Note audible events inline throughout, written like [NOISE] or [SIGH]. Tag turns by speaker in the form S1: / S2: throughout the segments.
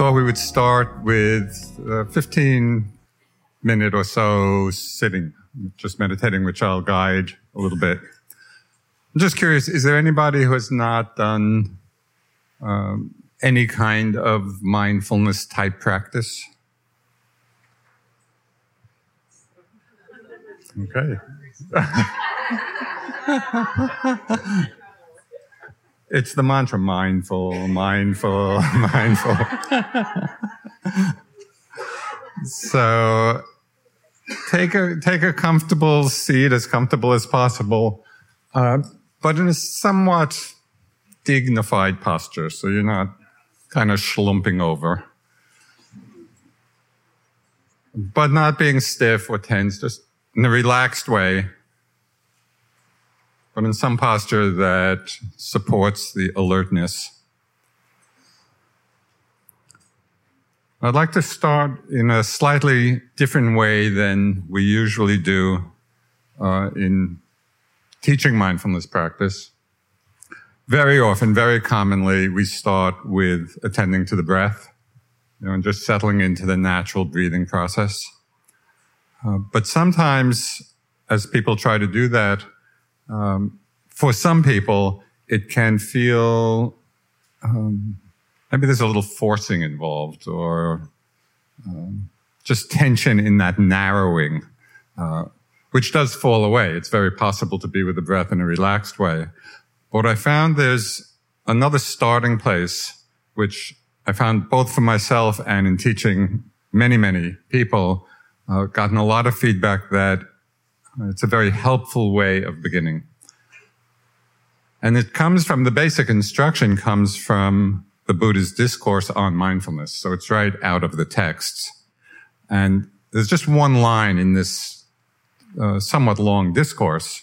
S1: Thought we would start with a 15 minute or so sitting, just meditating, which I'll guide a little bit. I'm just curious, is there anybody who has not done um, any kind of mindfulness type practice? Okay. [LAUGHS] It's the mantra mindful, mindful, [LAUGHS] mindful. so take a, take a comfortable seat, as comfortable as possible, uh, but in a somewhat dignified posture. So you're not kind of schlumping over, but not being stiff or tense, just in a relaxed way but in some posture that supports the alertness. I'd like to start in a slightly different way than we usually do uh, in teaching mindfulness practice. Very often, very commonly, we start with attending to the breath, you know, and just settling into the natural breathing process. Uh, but sometimes, as people try to do that, um, for some people, it can feel um, maybe there's a little forcing involved or um, just tension in that narrowing, uh, which does fall away. It's very possible to be with the breath in a relaxed way. But I found there's another starting place, which I found both for myself and in teaching many, many people, uh, gotten a lot of feedback that it's a very helpful way of beginning. And it comes from the basic instruction comes from the Buddha's discourse on mindfulness. So it's right out of the texts. And there's just one line in this uh, somewhat long discourse.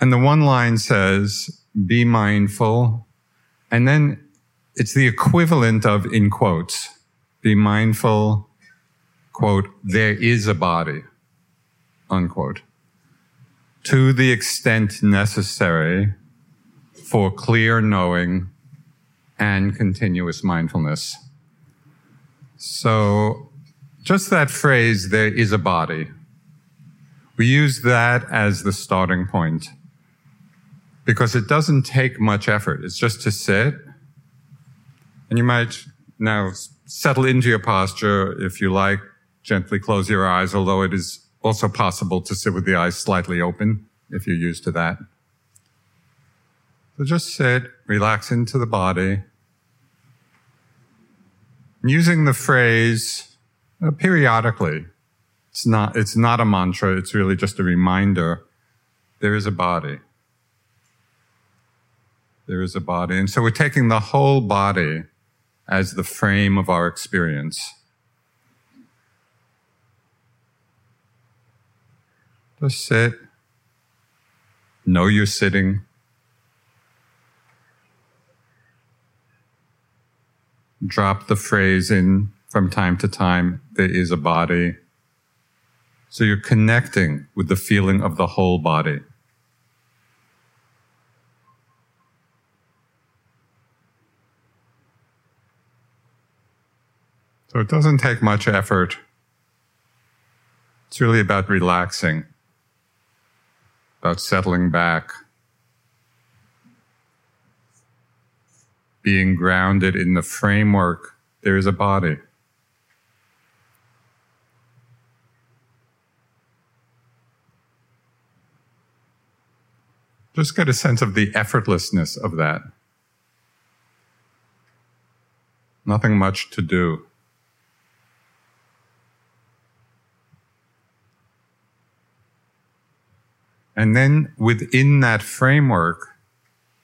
S1: And the one line says, be mindful. And then it's the equivalent of in quotes, be mindful, quote, there is a body, unquote to the extent necessary for clear knowing and continuous mindfulness. So just that phrase, there is a body. We use that as the starting point because it doesn't take much effort. It's just to sit and you might now settle into your posture if you like, gently close your eyes, although it is also possible to sit with the eyes slightly open if you're used to that. So just sit, relax into the body. Using the phrase uh, periodically. It's not, it's not a mantra. It's really just a reminder. There is a body. There is a body. And so we're taking the whole body as the frame of our experience. Just sit, know you're sitting. Drop the phrase in from time to time, there is a body. So you're connecting with the feeling of the whole body. So it doesn't take much effort. It's really about relaxing, about settling back, being grounded in the framework. There is a body. Just get a sense of the effortlessness of that. Nothing much to do. And then within that framework,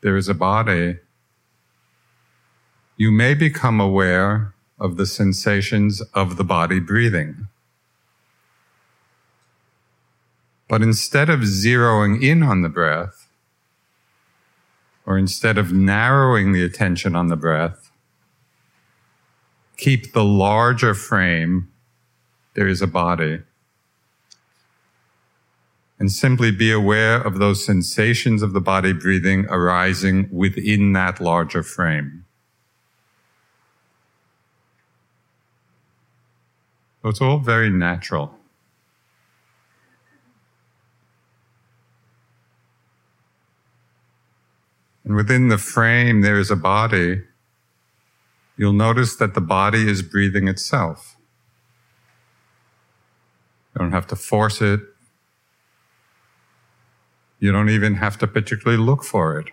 S1: there is a body. You may become aware of the sensations of the body breathing. But instead of zeroing in on the breath, or instead of narrowing the attention on the breath, keep the larger frame, there is a body and simply be aware of those sensations of the body breathing arising within that larger frame. So it's all very natural. And within the frame, there is a body. You'll notice that the body is breathing itself. You don't have to force it. You don't even have to particularly look for it.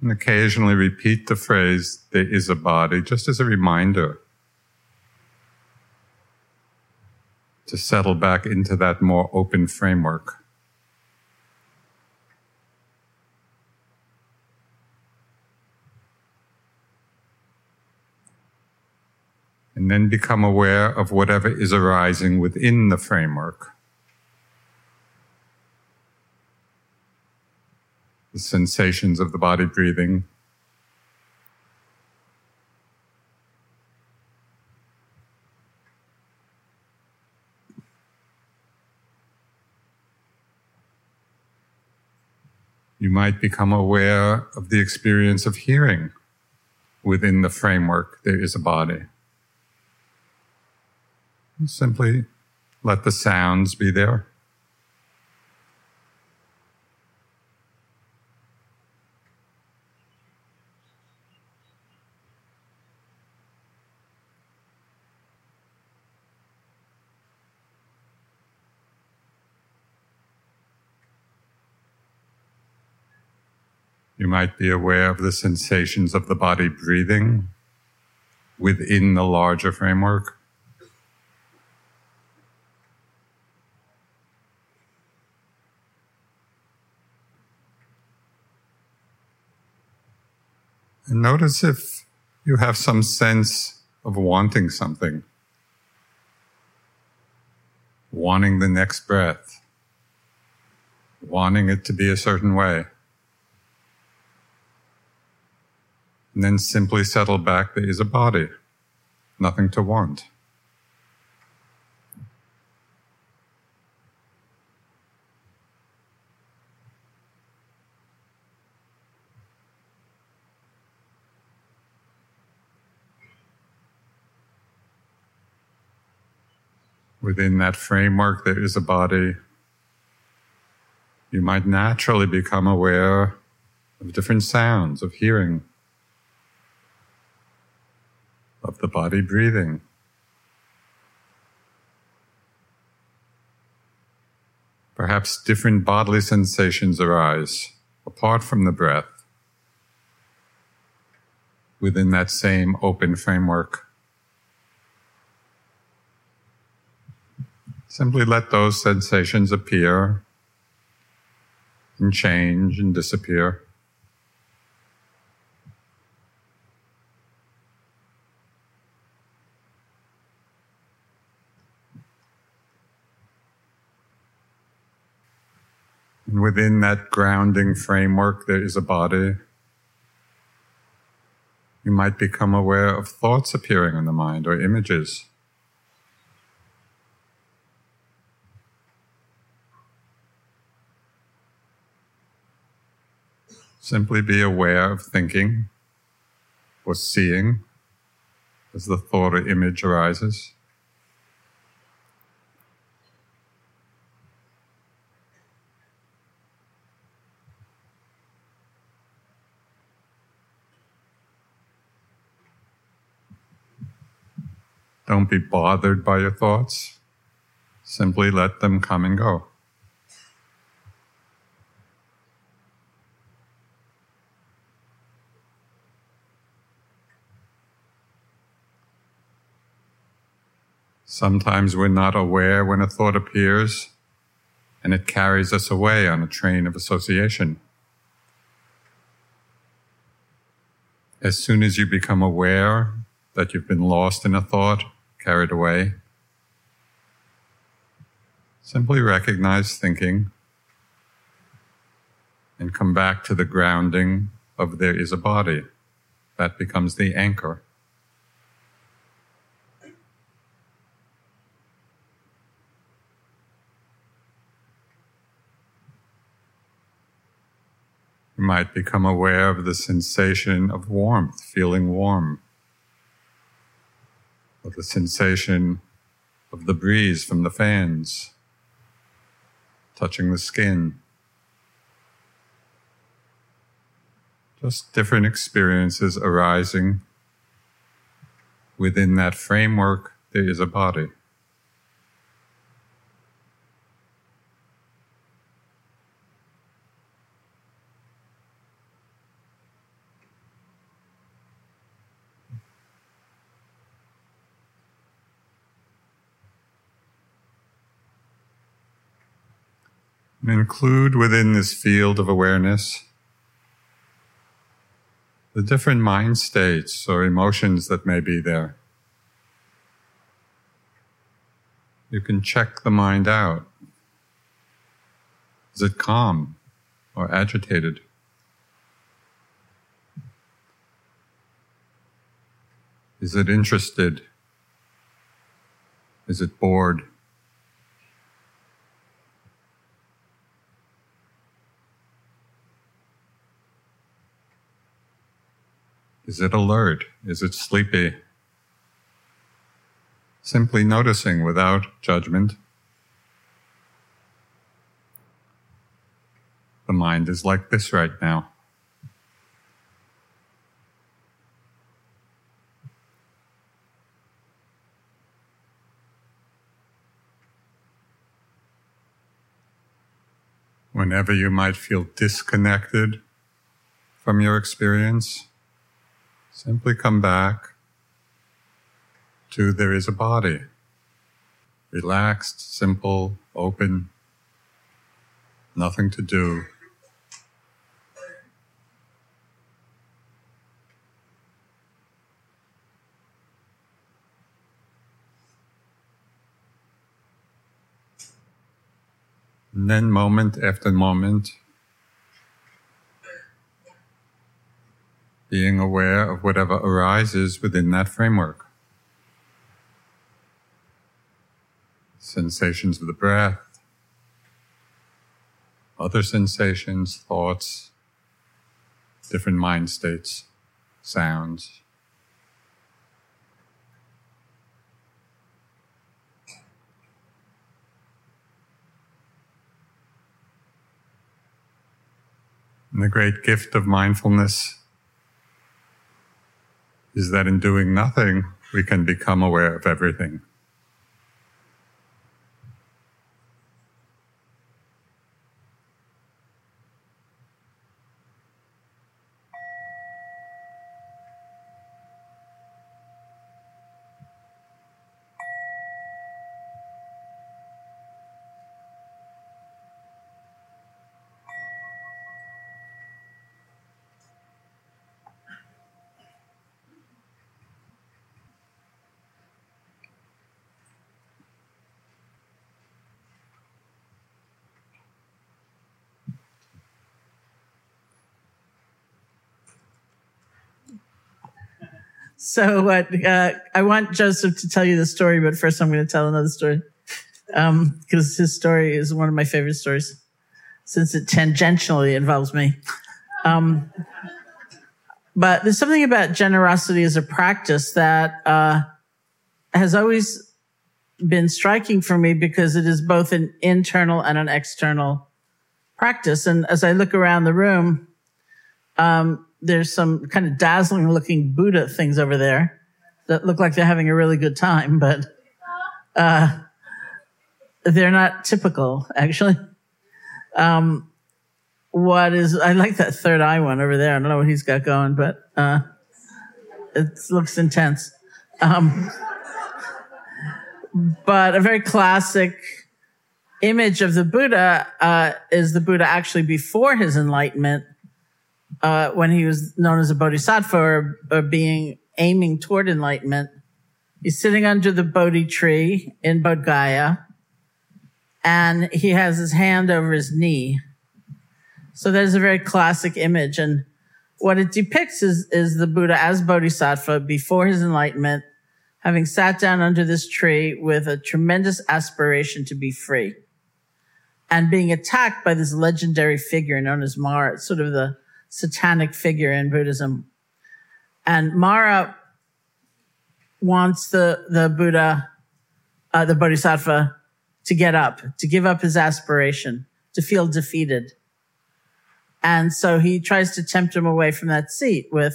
S1: And occasionally repeat the phrase, there is a body, just as a reminder to settle back into that more open framework. And then become aware of whatever is arising within the framework. The sensations of the body breathing. You might become aware of the experience of hearing within the framework. There is a body. Simply let the sounds be there. You might be aware of the sensations of the body breathing within the larger framework. And notice if you have some sense of wanting something, wanting the next breath, wanting it to be a certain way. And then simply settle back there is a body, nothing to want. Within that framework, there is a body. You might naturally become aware of different sounds, of hearing, of the body breathing. Perhaps different bodily sensations arise apart from the breath within that same open framework. Simply let those sensations appear. and change and disappear. And within that grounding framework, there is a body. You might become aware of thoughts appearing in the mind or images. Simply be aware of thinking or seeing as the thought or image arises. Don't be bothered by your thoughts. Simply let them come and go. Sometimes we're not aware when a thought appears and it carries us away on a train of association. As soon as you become aware that you've been lost in a thought, carried away. Simply recognize thinking and come back to the grounding of there is a body. That becomes the anchor. Might become aware of the sensation of warmth, feeling warm of the sensation of the breeze from the fans touching the skin. Just different experiences arising within that framework, there is a body. And include within this field of awareness the different mind states or emotions that may be there. You can check the mind out. Is it calm or agitated? Is it interested? Is it bored? Is it alert? Is it sleepy? Simply noticing without judgment. The mind is like this right now. Whenever you might feel disconnected from your experience, Simply come back to there is a body. Relaxed, simple, open, nothing to do. And then, moment after moment, being aware of whatever arises within that framework. Sensations of the breath, other sensations, thoughts, different mind states, sounds. And the great gift of mindfulness is that in doing nothing, we can become aware of everything.
S2: So what, uh, I want Joseph to tell you the story, but first I'm going to tell another story. Um, cause his story is one of my favorite stories since it tangentially involves me. Um, but there's something about generosity as a practice that, uh, has always been striking for me because it is both an internal and an external practice. And as I look around the room, um, there's some kind of dazzling looking Buddha things over there that look like they're having a really good time, but uh, they're not typical, actually. Um, what is, I like that third eye one over there. I don't know what he's got going, but uh, it looks intense. Um, but a very classic image of the Buddha uh, is the Buddha actually before his enlightenment, uh, when he was known as a bodhisattva or, or, being aiming toward enlightenment. He's sitting under the Bodhi tree in Bodh Gaya, and he has his hand over his knee. So there's a very classic image, and what it depicts is, is the Buddha as bodhisattva before his enlightenment having sat down under this tree with a tremendous aspiration to be free and being attacked by this legendary figure known as Mara, It's sort of the satanic figure in Buddhism. And Mara wants the, the Buddha, uh, the Bodhisattva to get up, to give up his aspiration, to feel defeated. And so he tries to tempt him away from that seat with,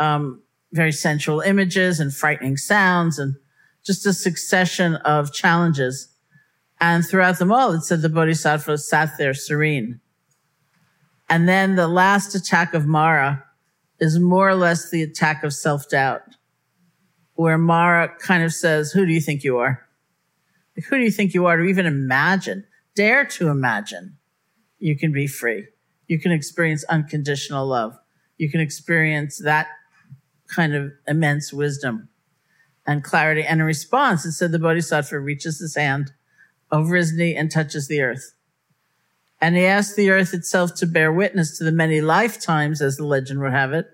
S2: um, very sensual images and frightening sounds and just a succession of challenges. And throughout them all, it said the Bodhisattva sat there serene. And then the last attack of Mara is more or less the attack of self doubt, where Mara kind of says, Who do you think you are? who do you think you are to even imagine, dare to imagine you can be free? You can experience unconditional love. You can experience that kind of immense wisdom and clarity. And in response, it said the Bodhisattva reaches his hand over his knee and touches the earth. And he asked the earth itself to bear witness to the many lifetimes, as the legend would have it,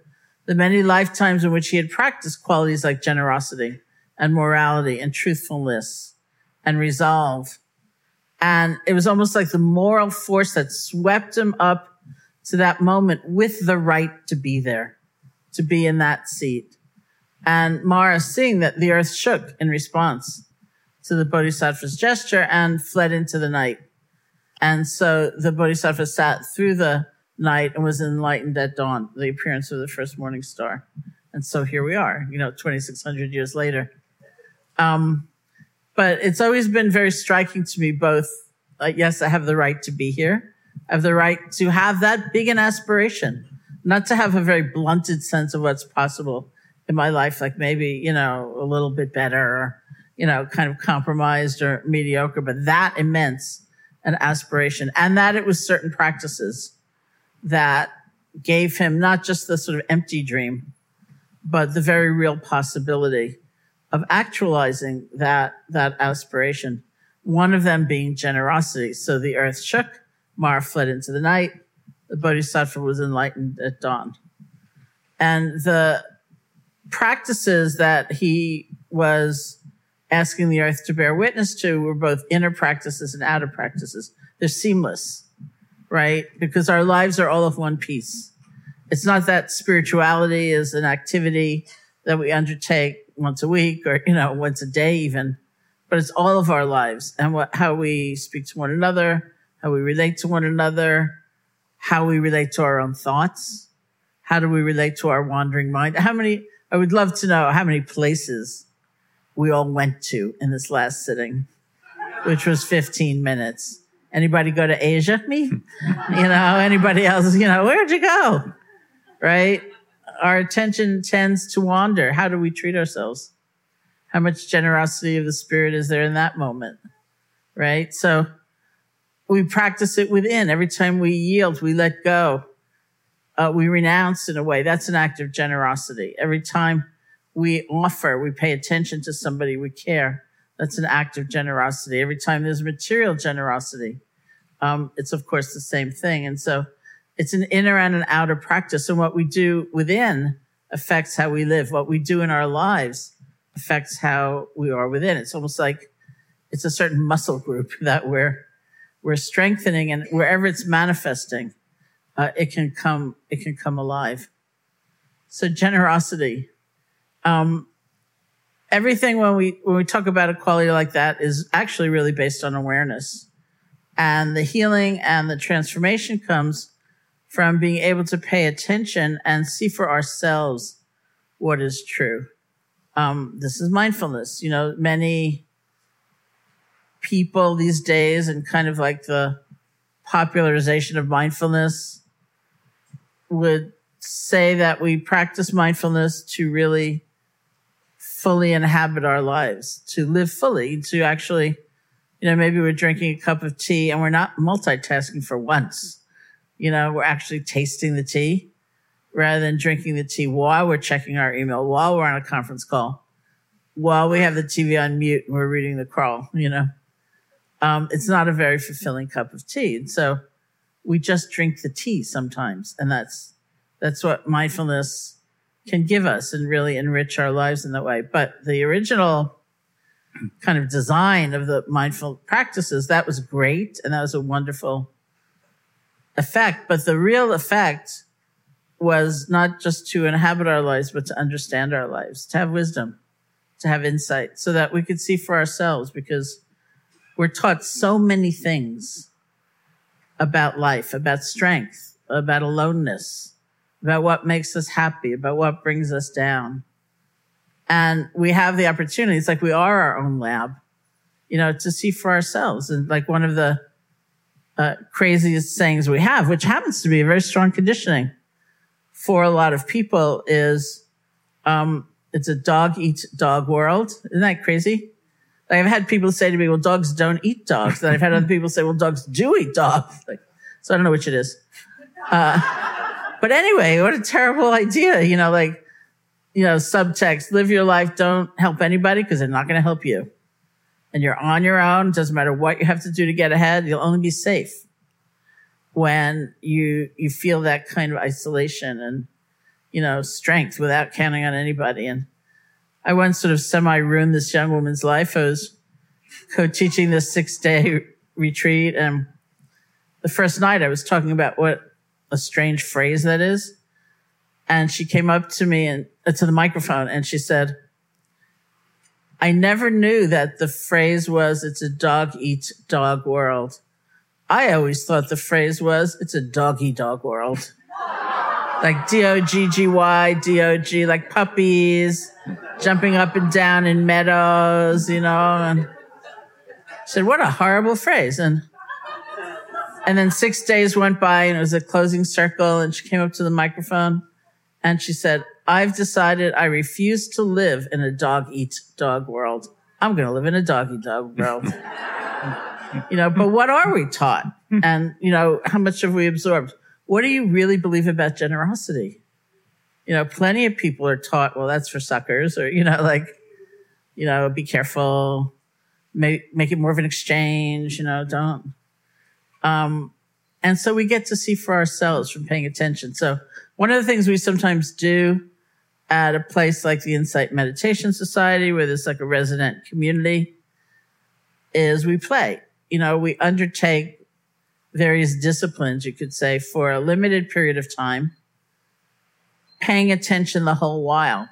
S2: the many lifetimes in which he had practiced qualities like generosity and morality and truthfulness and resolve. And it was almost like the moral force that swept him up to that moment with the right to be there to be in that seat. And Mara, seeing that the earth shook in response to the Bodhisattva's gesture and fled into the night. And so the Bodhisattva sat through the night and was enlightened at dawn, the appearance of the first morning star. And so here we are, you know, 2,600 years later. Um, but it's always been very striking to me both. Like, yes, I have the right to be here. I have the right to have that big an aspiration not to have a very blunted sense of what's possible in my life, like maybe, you know, a little bit better or, you know, kind of compromised or mediocre, but that immense an aspiration and that it was certain practices that gave him not just the sort of empty dream, but the very real possibility of actualizing that, that aspiration. One of them being generosity. So the earth shook, Mara fled into the night, the bodhisattva was enlightened at dawn. And the practices that he was asking the earth to bear witness to were both inner practices and outer practices. They're seamless, right? Because our lives are all of one piece. It's not that spirituality is an activity that we undertake once a week or, you know, once a day even, but it's all of our lives and what, how we speak to one another, how we relate to one another, how we relate to our own thoughts. How do we relate to our wandering mind? How many, I would love to know how many places we all went to in this last sitting, which was 15 minutes. Anybody go to Asia? Me? [LAUGHS] you know, anybody else? You know, where'd you go? Right? Our attention tends to wander. How do we treat ourselves? How much generosity of the spirit is there in that moment? Right? So, we practice it within. Every time we yield, we let go. Uh, we renounce in a way. That's an act of generosity. Every time we offer, we pay attention to somebody, we care. That's an act of generosity. Every time there's material generosity, um, it's of course the same thing. And so it's an inner and an outer practice. And what we do within affects how we live. What we do in our lives affects how we are within. It's almost like it's a certain muscle group [LAUGHS] that we're we're strengthening, and wherever it's manifesting, uh, it can come it can come alive. So generosity. Um, everything when we when we talk about equality like that is actually really based on awareness, and the healing and the transformation comes from being able to pay attention and see for ourselves what is true. Um, this is mindfulness. You know, many people these days and kind of like the popularization of mindfulness would say that we practice mindfulness to really fully inhabit our lives, to live fully, to actually, you know, maybe we're drinking a cup of tea and we're not multitasking for once. You know, we're actually tasting the tea rather than drinking the tea while we're checking our email, while we're on a conference call, while we have the TV on mute and we're reading the crawl, you know. Um, it's not a very fulfilling cup of tea. And so we just drink the tea sometimes. And that's, that's what mindfulness can give us and really enrich our lives in that way. But the original kind of design of the mindful practices, that was great. And that was a wonderful effect. But the real effect was not just to inhabit our lives, but to understand our lives, to have wisdom, to have insight so that we could see for ourselves because we're taught so many things about life, about strength, about aloneness, about what makes us happy, about what brings us down. And we have the opportunity. It's like we are our own lab, you know, to see for ourselves. And like one of the uh, craziest sayings we have, which happens to be a very strong conditioning for a lot of people is, um, it's a dog eat dog world. Isn't that crazy? Like I've had people say to me, well, dogs don't eat dogs. Then I've had other people say, well, dogs do eat dogs. Like, so I don't know which it is. Uh, but anyway, what a terrible idea. You know, like, you know, subtext, live your life. Don't help anybody because they're not going to help you. And you're on your own. Doesn't matter what you have to do to get ahead. You'll only be safe when you, you feel that kind of isolation and, you know, strength without counting on anybody. And, I once sort of semi ruined this young woman's life. I was co-teaching this six day retreat. And the first night I was talking about what a strange phrase that is. And she came up to me and uh, to the microphone and she said, I never knew that the phrase was, it's a dog eat dog world. I always thought the phrase was, it's a doggy dog world. [LAUGHS] like D-O-G-G-Y, D-O-G, like puppies, jumping up and down in meadows, you know, and said, what a horrible phrase. And, and then six days went by and it was a closing circle and she came up to the microphone and she said, I've decided I refuse to live in a dog eat dog world. I'm going to live in a doggy dog world. [LAUGHS] you know, but what are we taught? And, you know, how much have we absorbed? What do you really believe about generosity? you know, plenty of people are taught, well, that's for suckers, or, you know, like, you know, be careful, make, make it more of an exchange, you know, don't. Um, and so we get to see for ourselves from paying attention. So one of the things we sometimes do at a place like the Insight Meditation Society, where there's like a resident community, is we play. You know, we undertake various disciplines, you could say, for a limited period of time paying attention the whole while.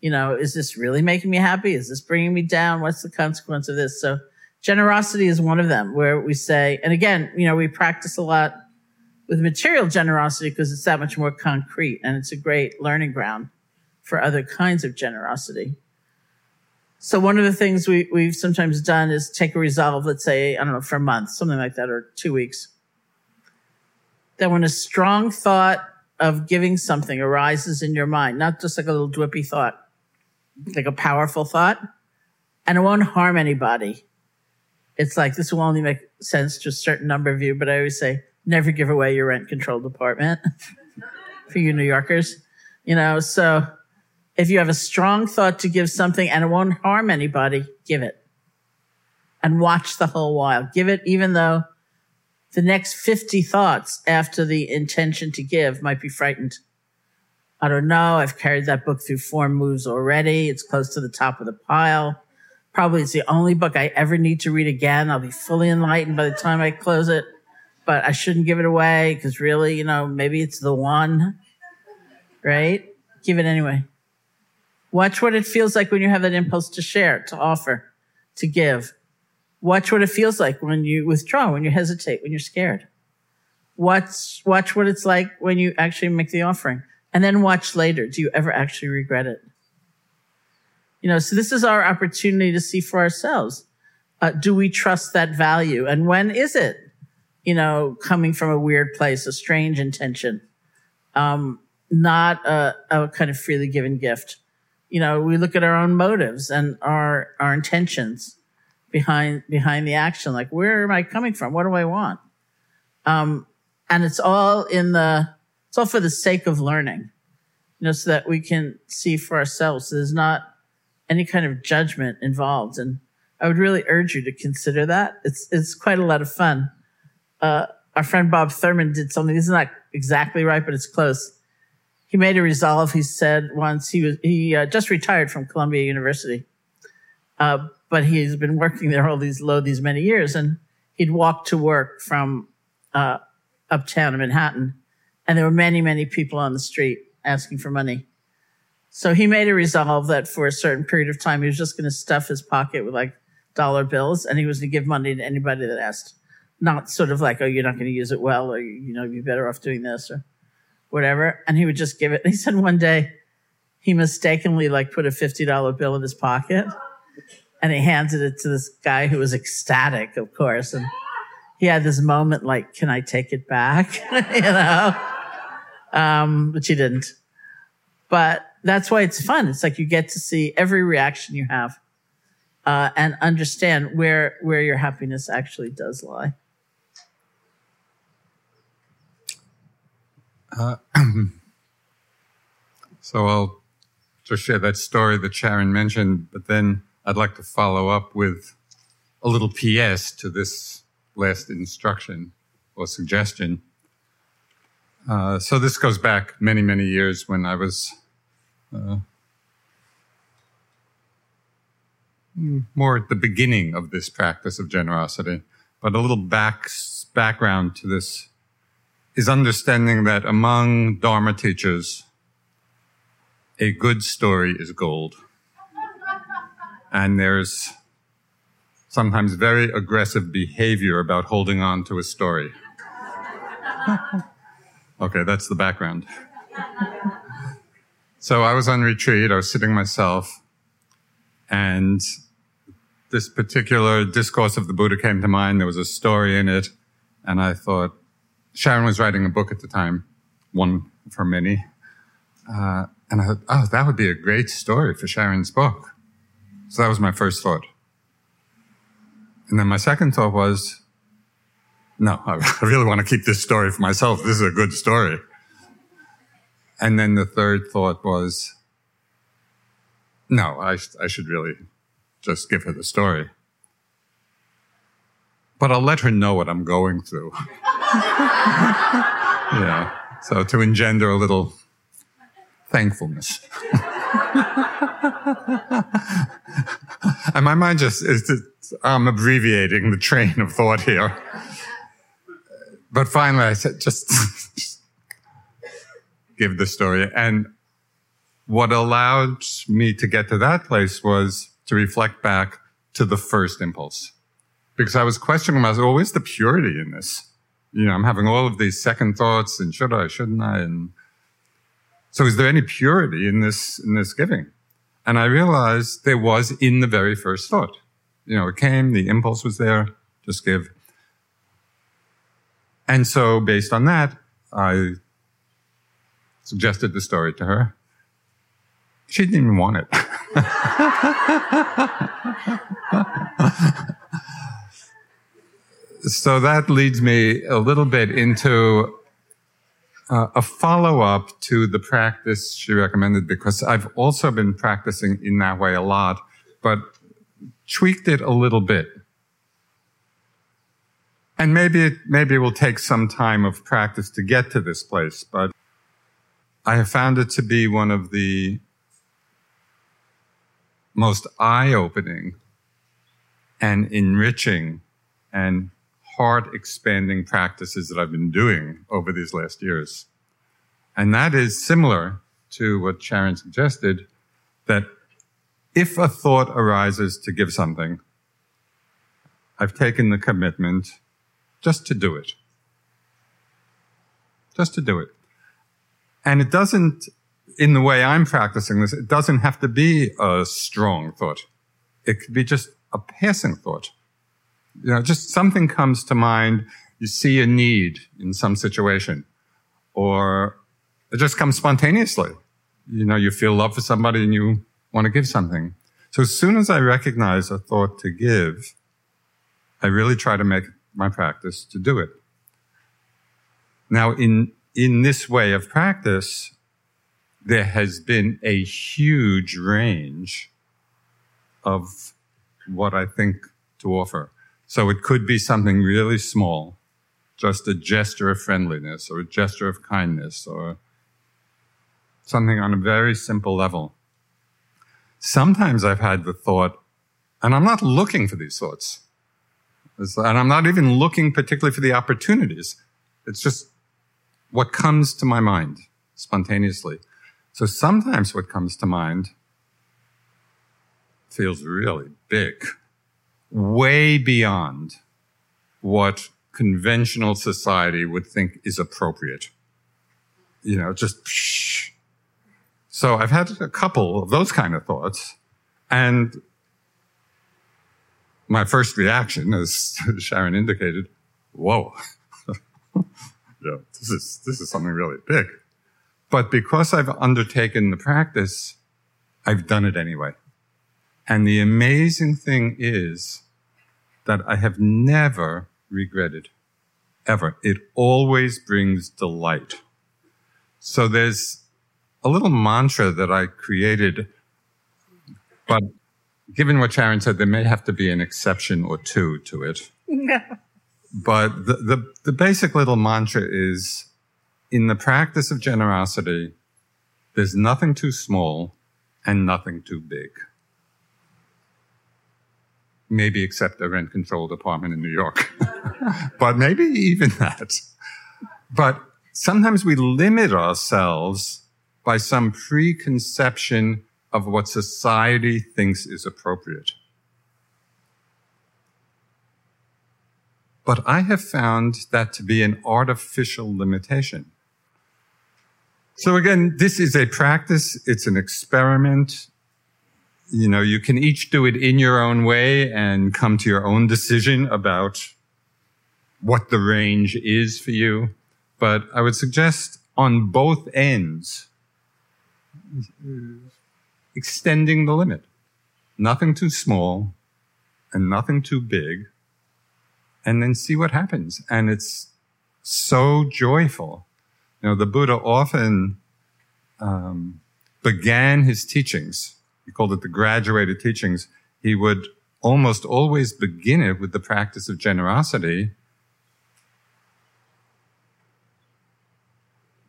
S2: You know, is this really making me happy? Is this bringing me down? What's the consequence of this? So generosity is one of them where we say, and again, you know, we practice a lot with material generosity because it's that much more concrete and it's a great learning ground for other kinds of generosity. So one of the things we, we've sometimes done is take a resolve, let's say, I don't know, for a month, something like that, or two weeks. That when a strong thought of giving something arises in your mind, not just like a little drippy thought, like a powerful thought, and it won't harm anybody. It's like this will only make sense to a certain number of you, but I always say never give away your rent control department [LAUGHS] for you New Yorkers. You know, so if you have a strong thought to give something and it won't harm anybody, give it. And watch the whole while. Give it even though the next 50 thoughts after the intention to give might be frightened. I don't know. I've carried that book through four moves already. It's close to the top of the pile. Probably it's the only book I ever need to read again. I'll be fully enlightened by the time I close it, but I shouldn't give it away because really, you know, maybe it's the one, right? Give it anyway. Watch what it feels like when you have that impulse to share, to offer, to give. Watch what it feels like when you withdraw, when you hesitate, when you're scared. Watch, watch what it's like when you actually make the offering and then watch later. Do you ever actually regret it? You know, so this is our opportunity to see for ourselves. Uh, do we trust that value? And when is it, you know, coming from a weird place, a strange intention, um, not a, a kind of freely given gift? You know, we look at our own motives and our, our intentions behind, behind the action. Like, where am I coming from? What do I want? Um, and it's all in the, it's all for the sake of learning, you know, so that we can see for ourselves. So there's not, any kind of judgment involved. And I would really urge you to consider that. It's, it's quite a lot of fun. Uh, our friend Bob Thurman did something. This is not exactly right, but it's close. He made a resolve. He said once he was, he uh, just retired from Columbia University. Uh, but he's been working there all these low, these many years. And he'd walk to work from, uh, uptown in Manhattan. And there were many, many people on the street asking for money. So he made a resolve that for a certain period of time, he was just going to stuff his pocket with like dollar bills and he was going to give money to anybody that asked. Not sort of like, oh, you're not going to use it well, or, you know, you're better off doing this or whatever. And he would just give it. And [LAUGHS] he said one day he mistakenly like put a $50 bill in his pocket and he handed it to this guy who was ecstatic, of course. And he had this moment like, can I take it back? [LAUGHS] you know? Um, but he didn't. But that's why it's fun. It's like you get to see every reaction you have uh, and understand where where your happiness actually does lie.
S1: Uh, [CLEARS THROAT] so I'll just share that story that Sharon mentioned, but then I'd like to follow up with a little PS to this last instruction or suggestion. Uh, so this goes back many, many years when I was uh, more at the beginning of this practice of generosity. But a little back, background to this is understanding that among Dharma teachers, a good story is gold. And there's sometimes very aggressive behavior about holding on to a story. [LAUGHS] okay, that's the background. So I was on retreat, I was sitting myself, and this particular discourse of the Buddha came to mind. There was a story in it, and I thought, Sharon was writing a book at the time, one for many. Uh, and I thought, oh, that would be a great story for Sharon's book. So that was my first thought. And then my second thought was, no, [LAUGHS] I really want to keep this story for myself. This is a good story. And then the third thought was, no, I, I should really just give her the story. But I'll let her know what I'm going through. [LAUGHS] yeah. So to engender a little thankfulness. [LAUGHS] and my mind just is, I'm abbreviating the train of thought here. But finally I said, just [LAUGHS] give the story. And what allowed me to get to that place was to reflect back to the first impulse. Because I was questioning myself, well, where's the purity in this? You know, I'm having all of these second thoughts and should I, shouldn't I? And so is there any purity in this, in this giving? And I realized there was in the very first thought. You know, it came, the impulse was there, just give. And so based on that, I suggested the story to her. She didn't even want it. [LAUGHS] so that leads me a little bit into uh, a follow up to the practice she recommended because I've also been practicing in that way a lot, but tweaked it a little bit. And maybe it, maybe it will take some time of practice to get to this place, but I have found it to be one of the most eye opening and enriching and heart expanding practices that I've been doing over these last years. And that is similar to what Sharon suggested that if a thought arises to give something, I've taken the commitment just to do it. Just to do it. And it doesn't, in the way I'm practicing this, it doesn't have to be a strong thought. It could be just a passing thought. You know, just something comes to mind. You see a need in some situation or it just comes spontaneously. You know, you feel love for somebody and you want to give something. So as soon as I recognize a thought to give, I really try to make my practice to do it. Now, in, in this way of practice, there has been a huge range of what I think to offer. So it could be something really small, just a gesture of friendliness or a gesture of kindness or something on a very simple level. Sometimes I've had the thought, and I'm not looking for these thoughts. And I'm not even looking particularly for the opportunities. It's just what comes to my mind spontaneously. So sometimes what comes to mind feels really big, way beyond what conventional society would think is appropriate. You know, just psh. so I've had a couple of those kind of thoughts and my first reaction, as [LAUGHS] Sharon indicated, whoa, [LAUGHS] yeah, this is, this is something really big. But because I've undertaken the practice, I've done it anyway. And the amazing thing is that I have never regretted, ever. It always brings delight. So there's a little mantra that I created, but given what Sharon said, there may have to be an exception or two to it. [LAUGHS] but the, the, the basic little mantra is in the practice of generosity, there's nothing too small and nothing too big. Maybe except a rent controlled apartment in New York. [LAUGHS] but maybe even that. But sometimes we limit ourselves by some preconception of what society thinks is appropriate. But I have found that to be an artificial limitation. So again, this is a practice. It's an experiment. You know, you can each do it in your own way and come to your own decision about what the range is for you. But I would suggest on both ends, extending the limit. Nothing too small and nothing too big. And then see what happens. And it's so joyful. You know, the Buddha often um, began his teachings. He called it the graduated teachings. He would almost always begin it with the practice of generosity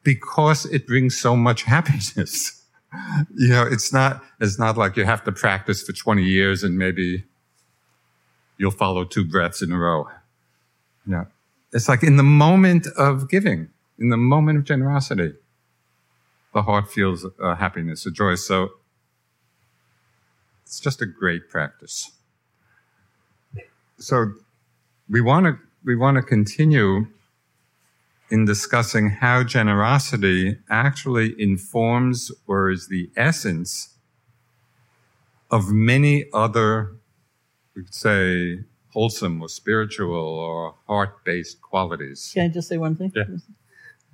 S1: because it brings so much [LAUGHS] happiness you know, it's not, it's not like you have to practice for 20 years and maybe you'll follow two breaths in a row. No, it's like in the moment of giving, in the moment of generosity, the heart feels a happiness, a joy. So it's just a great practice. So we want to, we want to continue in discussing how generosity actually informs or is the essence of many other, we could say, wholesome or spiritual or heart based qualities.
S2: Can I just say one thing?
S1: Yeah.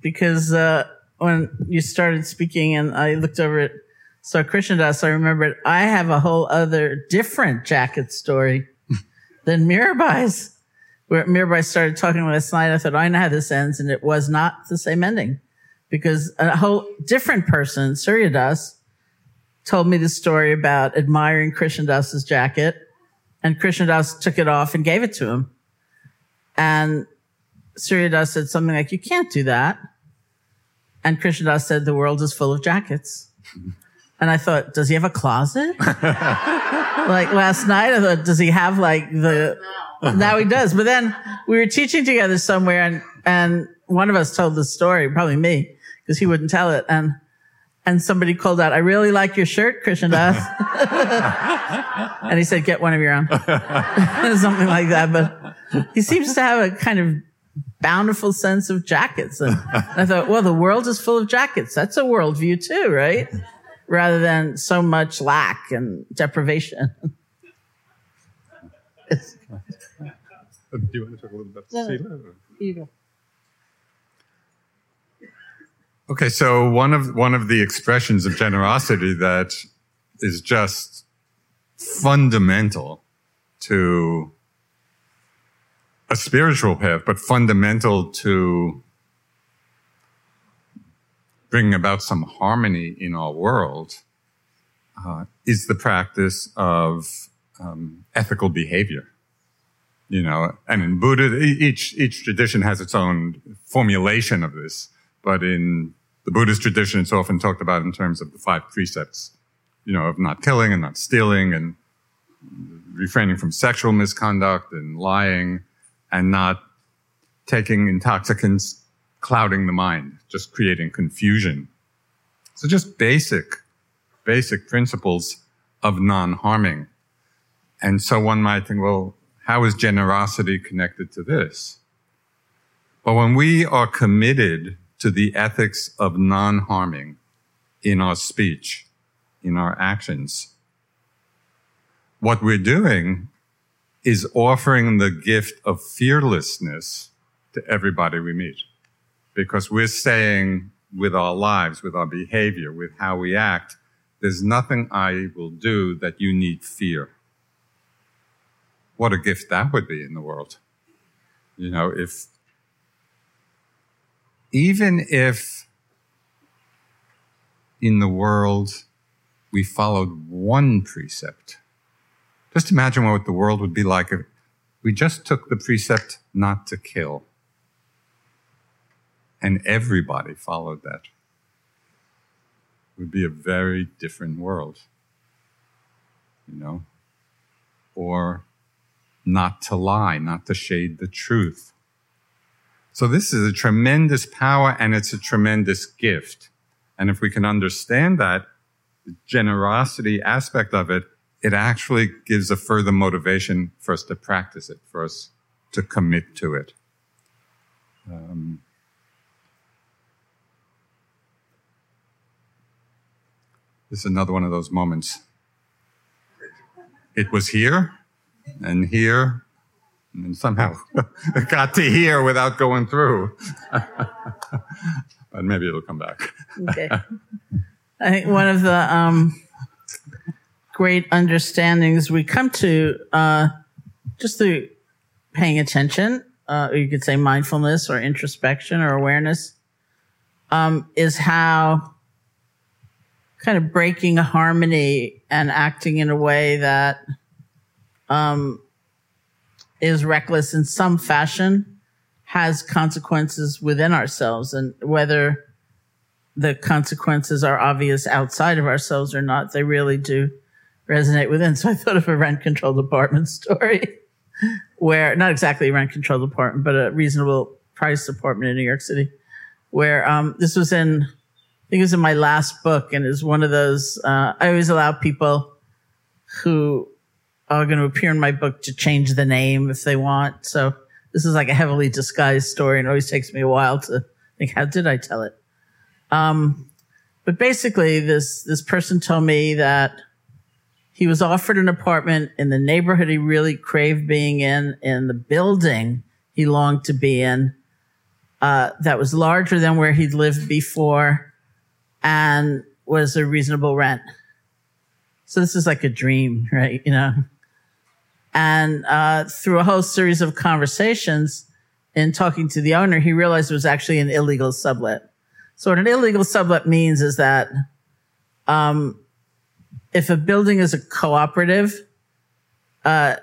S2: Because uh, when you started speaking and I looked over at so Krishna Das, I remembered I have a whole other different jacket story [LAUGHS] than Mirabai's where Mirabai started talking last night, I thought, I know how this ends. And it was not the same ending because a whole different person, Surya Das, told me the story about admiring Krishna Das's jacket and Krishna Das took it off and gave it to him. And Surya Das said something like, you can't do that. And Krishna Das said, the world is full of jackets. And I thought, does he have a closet? [LAUGHS] like last night, I thought, does he have like the, now he does. But then we were teaching together somewhere and, and one of us told the story, probably me, because he wouldn't tell it. And, and somebody called out, I really like your shirt, Krishna Das. [LAUGHS] and he said, get one of your own. [LAUGHS] Something like that. But he seems to have a kind of bountiful sense of jackets. And I thought, well, the world is full of jackets. That's a worldview too, right? Rather than so much lack and deprivation.
S1: Do you want to talk a little bit about Sila?
S2: you go.
S1: Okay, so one of one of the expressions of generosity that is just fundamental to a spiritual path, but fundamental to bringing about some harmony in our world, uh, is the practice of um, ethical behavior. You know, and in Buddha, each each tradition has its own formulation of this, but in the Buddhist tradition, it's often talked about in terms of the five precepts, you know, of not killing and not stealing and refraining from sexual misconduct and lying and not taking intoxicants, clouding the mind, just creating confusion. So just basic, basic principles of non-harming. And so one might think, well, how is generosity connected to this? But when we are committed to the ethics of non-harming in our speech, in our actions. What we're doing is offering the gift of fearlessness to everybody we meet. Because we're saying with our lives, with our behavior, with how we act, there's nothing I will do that you need fear. What a gift that would be in the world. You know, if even if in the world we followed one precept, just imagine what the world would be like if we just took the precept not to kill and everybody followed that. It would be a very different world, you know? Or not to lie, not to shade the truth so this is a tremendous power and it's a tremendous gift. And if we can understand that, the generosity aspect of it, it actually gives a further motivation for us to practice it, for us to commit to it. Um, this is another one of those moments. It was here and here and somehow [LAUGHS] got to here without going through. [LAUGHS] but maybe it'll come back.
S2: Okay. I think one of the um, great understandings we come to uh, just through paying attention, uh, you could say mindfulness or introspection or awareness, um, is how kind of breaking a harmony and acting in a way that um, is reckless in some fashion has consequences within ourselves and whether the consequences are obvious outside of ourselves or not, they really do resonate within. So I thought of a rent control department [LAUGHS] story where not exactly a rent control department, but a reasonable price apartment in New York City where, um, this was in, I think it was in my last book and is one of those, uh, I always allow people who are going to appear in my book to change the name if they want. So this is like a heavily disguised story and it always takes me a while to think, how did I tell it? Um, but basically this, this person told me that he was offered an apartment in the neighborhood he really craved being in, in the building he longed to be in, uh, that was larger than where he'd lived before and was a reasonable rent. So this is like a dream, right? You know, and uh, through a whole series of conversations and talking to the owner, he realized it was actually an illegal sublet. So what an illegal sublet means is that um, if a building is a cooperative, uh,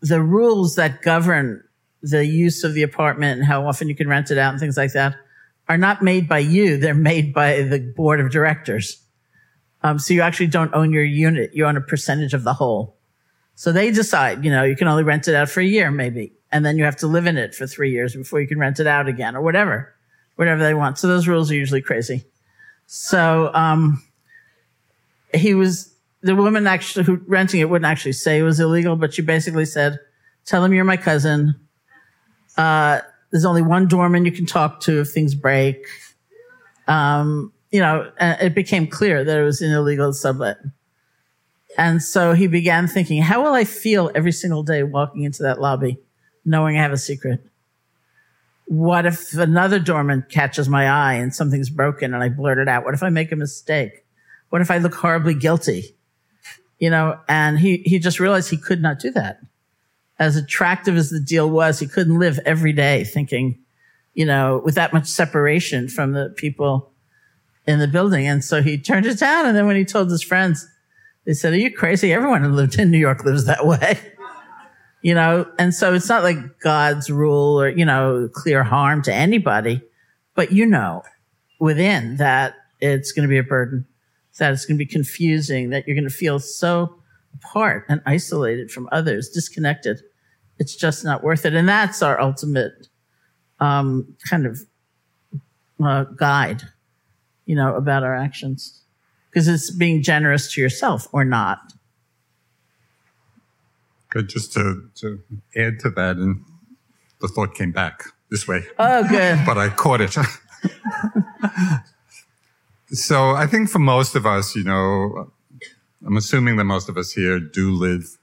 S2: the rules that govern the use of the apartment and how often you can rent it out and things like that are not made by you. They're made by the board of directors. Um, so you actually don't own your unit. You own a percentage of the whole. So they decide, you know, you can only rent it out for a year, maybe. And then you have to live in it for three years before you can rent it out again or whatever, whatever they want. So those rules are usually crazy. So, um, he was, the woman actually who renting it wouldn't actually say it was illegal, but she basically said, tell him you're my cousin. Uh, there's only one doorman you can talk to if things break. Um, you know, it became clear that it was an illegal sublet. And so he began thinking, how will I feel every single day walking into that lobby, knowing I have a secret? What if another doorman catches my eye and something's broken and I blurt it out? What if I make a mistake? What if I look horribly guilty? You know, and he, he just realized he could not do that. As attractive as the deal was, he couldn't live every day thinking, you know, with that much separation from the people in the building. And so he turned it down. And then when he told his friends, they said, Are you crazy? Everyone who lived in New York lives that way. [LAUGHS] you know, and so it's not like God's rule or, you know, clear harm to anybody, but you know within that it's going to be a burden, that it's going to be confusing, that you're going to feel so apart and isolated from others, disconnected. It's just not worth it. And that's our ultimate um, kind of uh, guide, you know, about our actions because it's being generous to yourself or not.
S1: Good. Just to, to add to that, and the thought came back this way.
S2: Oh, good.
S1: but I caught it. [LAUGHS] so I think for most of us, you know, I'm assuming that most of us here do live,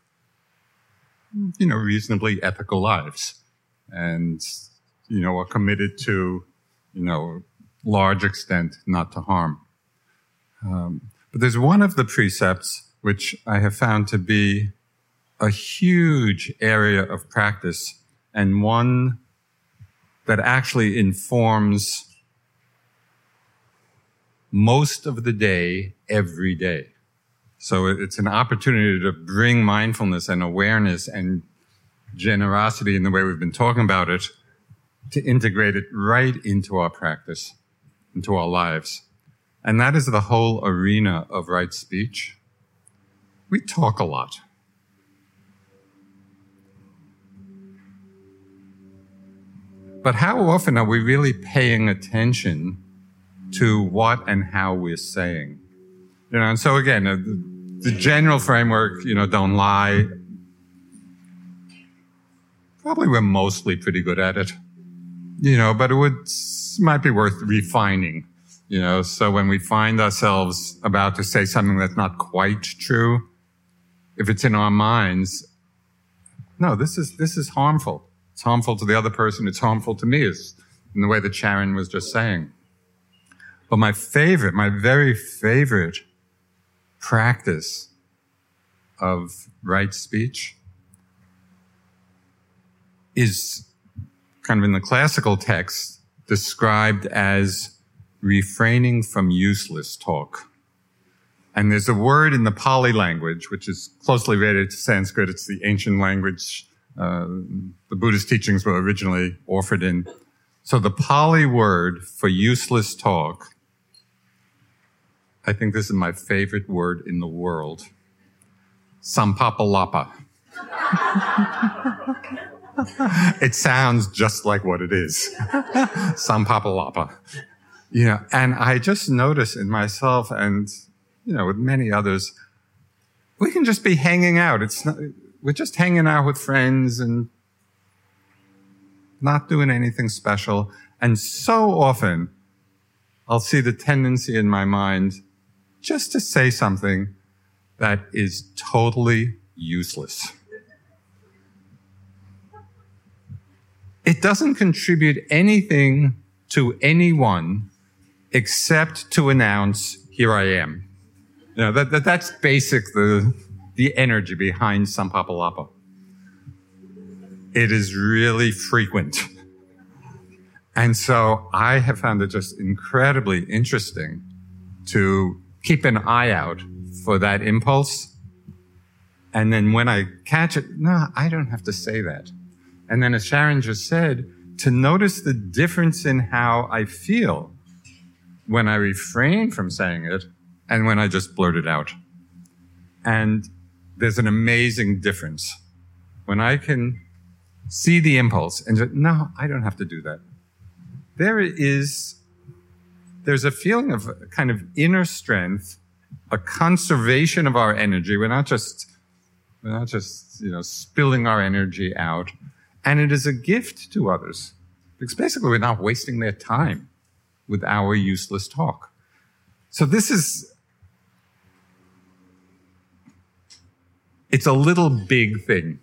S1: you know, reasonably ethical lives and, you know, are committed to, you know, large extent not to harm. Um, but there's one of the precepts which I have found to be a huge area of practice and one that actually informs most of the day, every day. So it's an opportunity to bring mindfulness and awareness and generosity in the way we've been talking about it to integrate it right into our practice, into our lives. And that is the whole arena of right speech. We talk a lot. But how often are we really paying attention to what and how we're saying? You know, and so again, uh, the general framework, you know, don't lie. Probably we're mostly pretty good at it, you know, but it would, might be worth refining you know, so when we find ourselves about to say something that's not quite true, if it's in our minds, no, this is, this is harmful. It's harmful to the other person. It's harmful to me, is in the way that Sharon was just saying. But my favorite, my very favorite practice of right speech is kind of in the classical text described as refraining from useless talk. And there's a word in the Pali language, which is closely related to Sanskrit. It's the ancient language uh, the Buddhist teachings were originally offered in. So the Pali word for useless talk, I think this is my favorite word in the world. Samphappalapa. [LAUGHS] it sounds just like what it is. [LAUGHS] Samphappalapa. You know, and I just notice in myself and, you know, with many others, we can just be hanging out. It's not, we're just hanging out with friends and not doing anything special. And so often I'll see the tendency in my mind just to say something that is totally useless. It doesn't contribute anything to anyone except to announce, here I am. You know, that, that, that's basic, the, the energy behind Samphappalapa. It is really frequent. And so I have found it just incredibly interesting to keep an eye out for that impulse. And then when I catch it, no, I don't have to say that. And then as Sharon just said, to notice the difference in how I feel when I refrain from saying it and when I just blurt it out. And there's an amazing difference when I can see the impulse and say, no, I don't have to do that. There is, there's a feeling of kind of inner strength, a conservation of our energy. We're not just, we're not just, you know, spilling our energy out. And it is a gift to others because basically we're not wasting their time with our useless talk. So this is, it's a little big thing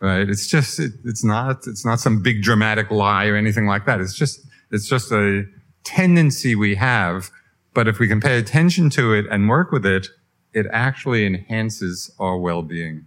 S1: right? It's just, it, it's not, it's not some big dramatic lie or anything like that. It's just, it's just a tendency we have. But if we can pay attention to it and work with it, it actually enhances our well-being.